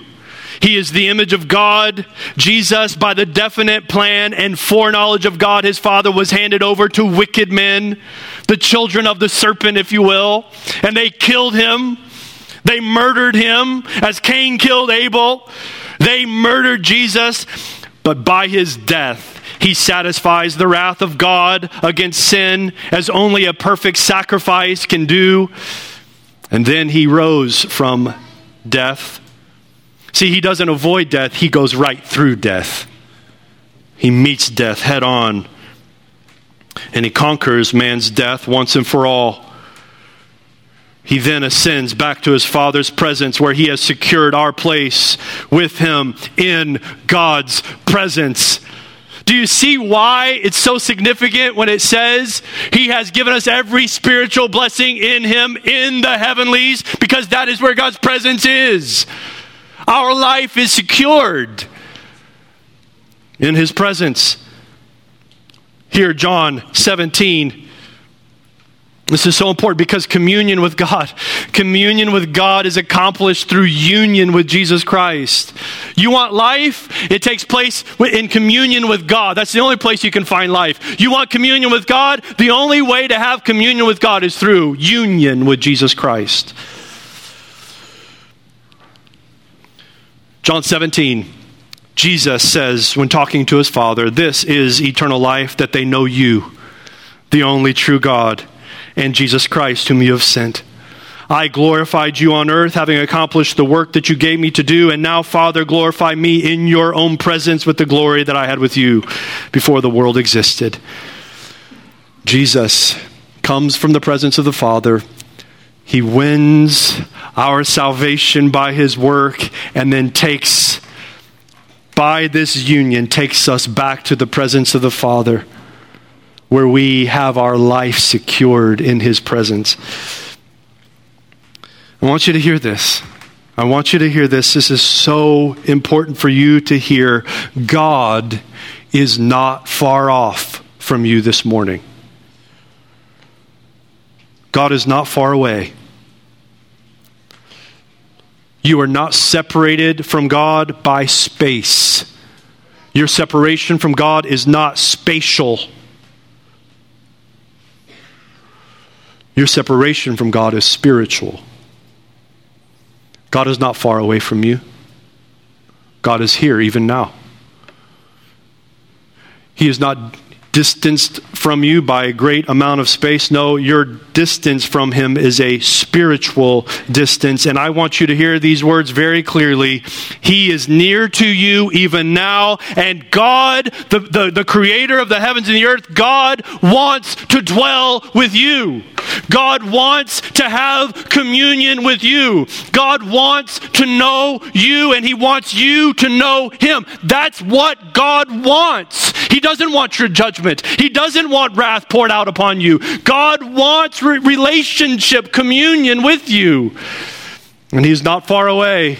He is the image of God. Jesus, by the definite plan and foreknowledge of God, his Father, was handed over to wicked men, the children of the serpent, if you will, and they killed him. They murdered him as Cain killed Abel. They murdered Jesus, but by his death, he satisfies the wrath of God against sin as only a perfect sacrifice can do. And then he rose from death See, he doesn't avoid death, he goes right through death. He meets death head on, and he conquers man's death once and for all. He then ascends back to his Father's presence where he has secured our place with him in God's presence. Do you see why it's so significant when it says he has given us every spiritual blessing in him in the heavenlies? Because that is where God's presence is. Our life is secured in his presence. Here, John 17. This is so important because communion with God, communion with God is accomplished through union with Jesus Christ. You want life? It takes place in communion with God. That's the only place you can find life. You want communion with God? The only way to have communion with God is through union with Jesus Christ. John 17, Jesus says, when talking to his Father, This is eternal life, that they know you, the only true God, and Jesus Christ, whom you have sent. I glorified you on earth, having accomplished the work that you gave me to do. And now, Father, glorify me in your own presence with the glory that I had with you before the world existed. Jesus comes from the presence of the Father. He wins our salvation by his work and then takes by this union takes us back to the presence of the Father where we have our life secured in his presence. I want you to hear this. I want you to hear this. This is so important for you to hear. God is not far off from you this morning. God is not far away. You are not separated from God by space. Your separation from God is not spatial. Your separation from God is spiritual. God is not far away from you. God is here even now. He is not distanced from you by a great amount of space. No, your distance from him is a spiritual distance. And I want you to hear these words very clearly. He is near to you even now. And God, the, the, the creator of the heavens and the earth, God wants to dwell with you. God wants to have communion with you. God wants to know you and he wants you to know him. That's what God wants. He doesn't want your judgment. He doesn't want wrath poured out upon you. God wants re- relationship, communion with you. And He's not far away.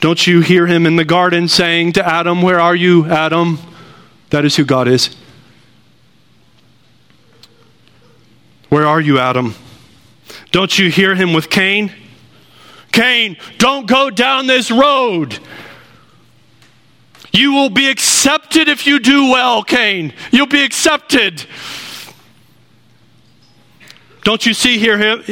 Don't you hear Him in the garden saying to Adam, Where are you, Adam? That is who God is. Where are you, Adam? Don't you hear him with Cain? Cain, don't go down this road. You will be accepted if you do well, Cain. You'll be accepted. Don't you see here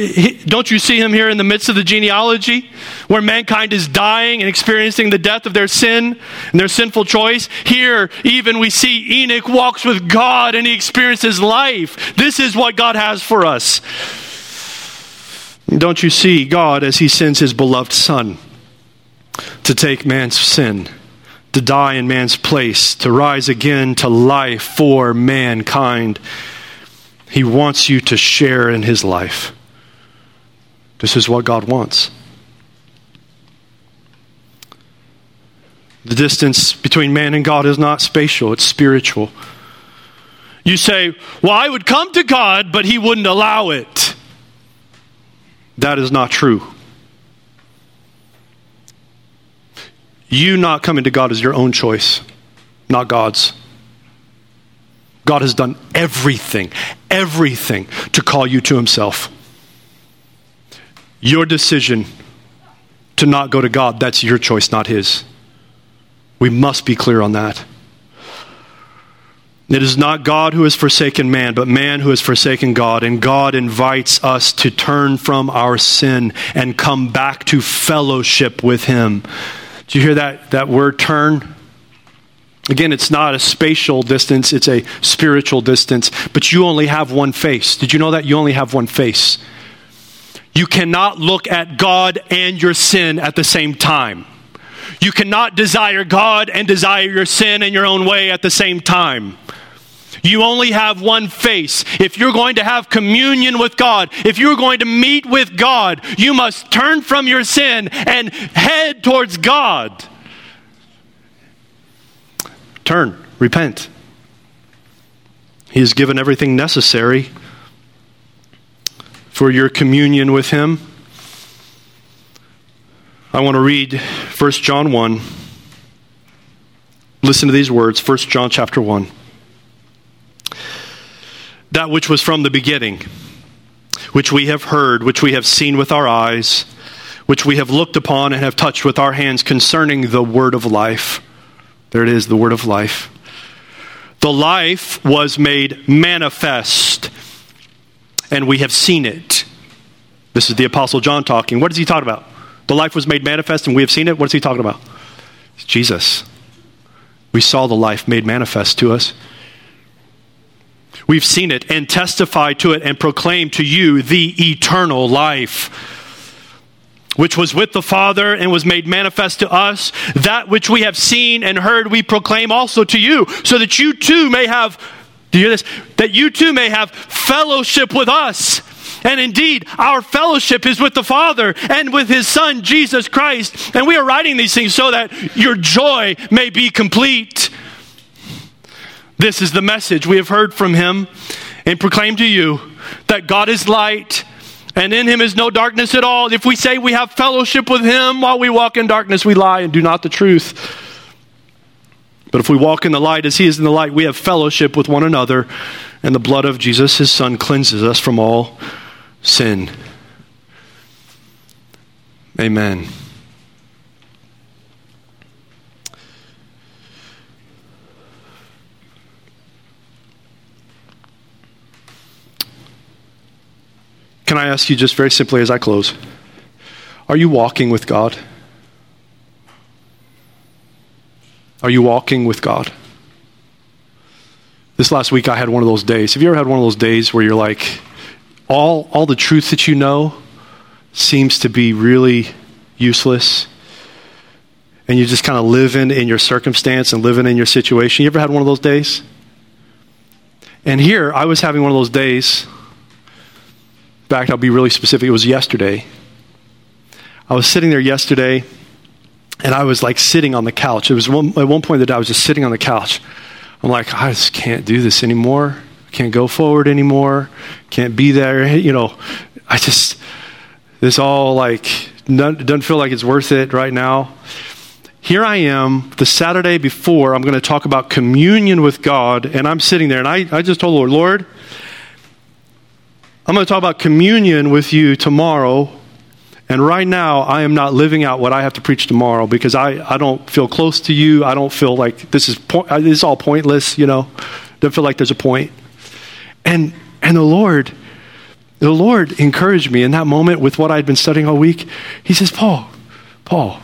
don't you see him here in the midst of the genealogy where mankind is dying and experiencing the death of their sin and their sinful choice? Here even we see Enoch walks with God and he experiences life. This is what God has for us. Don't you see God as he sends his beloved son to take man's sin, to die in man's place, to rise again to life for mankind? He wants you to share in His life. This is what God wants. The distance between man and God is not spatial, it's spiritual. You say, Well, I would come to God, but He wouldn't allow it. That is not true. You not coming to God is your own choice, not God's. God has done everything, everything to call you to Himself. Your decision to not go to God, that's your choice, not His. We must be clear on that. It is not God who has forsaken man, but man who has forsaken God. And God invites us to turn from our sin and come back to fellowship with Him. Do you hear that, that word turn? Again, it's not a spatial distance, it's a spiritual distance, but you only have one face. Did you know that? You only have one face. You cannot look at God and your sin at the same time. You cannot desire God and desire your sin in your own way at the same time. You only have one face. If you're going to have communion with God, if you're going to meet with God, you must turn from your sin and head towards God. Turn, repent. He has given everything necessary for your communion with Him. I want to read 1 John 1. Listen to these words 1 John chapter 1. That which was from the beginning, which we have heard, which we have seen with our eyes, which we have looked upon and have touched with our hands concerning the word of life. There it is, the word of life. The life was made manifest, and we have seen it. This is the Apostle John talking. What is he talking about? The life was made manifest, and we have seen it. What is he talking about? It's Jesus. We saw the life made manifest to us. We've seen it and testified to it and proclaimed to you the eternal life which was with the Father and was made manifest to us. That which we have seen and heard, we proclaim also to you, so that you too may have, do you hear this? That you too may have fellowship with us. And indeed, our fellowship is with the Father and with His Son, Jesus Christ. And we are writing these things so that your joy may be complete. This is the message we have heard from Him and proclaimed to you that God is light and in him is no darkness at all. If we say we have fellowship with him while we walk in darkness, we lie and do not the truth. But if we walk in the light as he is in the light, we have fellowship with one another, and the blood of Jesus, his son, cleanses us from all sin. Amen. Can I ask you just very simply as I close? Are you walking with God? Are you walking with God? This last week I had one of those days. Have you ever had one of those days where you're like, all, all the truth that you know seems to be really useless? And you just kind of living in your circumstance and living in your situation. You ever had one of those days? And here I was having one of those days fact, I'll be really specific. It was yesterday. I was sitting there yesterday, and I was like sitting on the couch. It was one, at one point that I was just sitting on the couch. I'm like, I just can't do this anymore. I Can't go forward anymore. Can't be there. You know, I just this all like doesn't feel like it's worth it right now. Here I am, the Saturday before, I'm going to talk about communion with God, and I'm sitting there, and I, I just told the Lord, Lord, I'm going to talk about communion with you tomorrow. And right now, I am not living out what I have to preach tomorrow because I, I don't feel close to you. I don't feel like this is, po- this is all pointless, you know. Don't feel like there's a point. And, and the Lord, the Lord encouraged me in that moment with what I'd been studying all week. He says, Paul, Paul,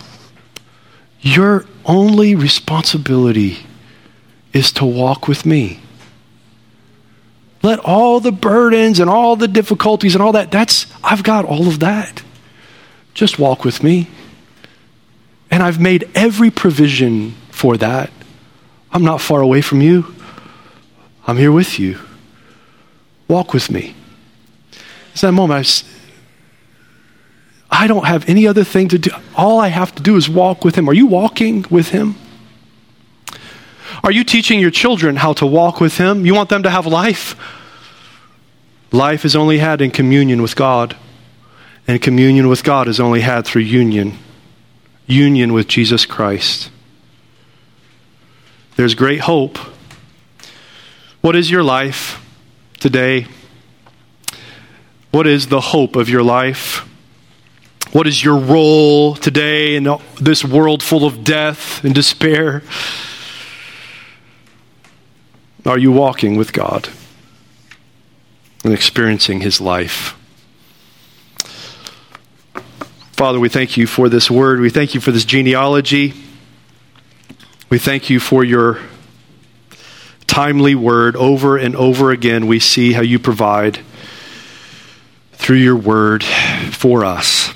your only responsibility is to walk with me. Let all the burdens and all the difficulties and all that, that's, I've got all of that. Just walk with me. And I've made every provision for that. I'm not far away from you. I'm here with you. Walk with me. It's that moment I, was, I don't have any other thing to do. All I have to do is walk with him. Are you walking with him? Are you teaching your children how to walk with him? You want them to have life? Life is only had in communion with God. And communion with God is only had through union union with Jesus Christ. There's great hope. What is your life today? What is the hope of your life? What is your role today in this world full of death and despair? Are you walking with God and experiencing His life? Father, we thank you for this word. We thank you for this genealogy. We thank you for your timely word. Over and over again, we see how you provide through your word for us.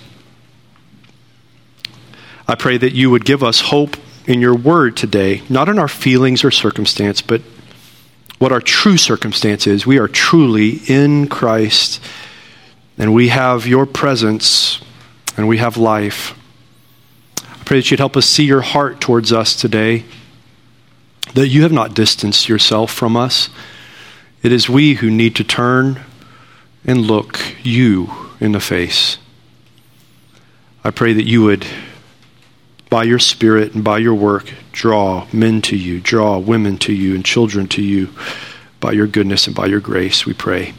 I pray that you would give us hope in your word today, not in our feelings or circumstance, but what our true circumstance is. We are truly in Christ, and we have your presence and we have life. I pray that you'd help us see your heart towards us today, that you have not distanced yourself from us. It is we who need to turn and look you in the face. I pray that you would, by your Spirit and by your work, draw men to you, draw women to you, and children to you by your goodness and by your grace, we pray.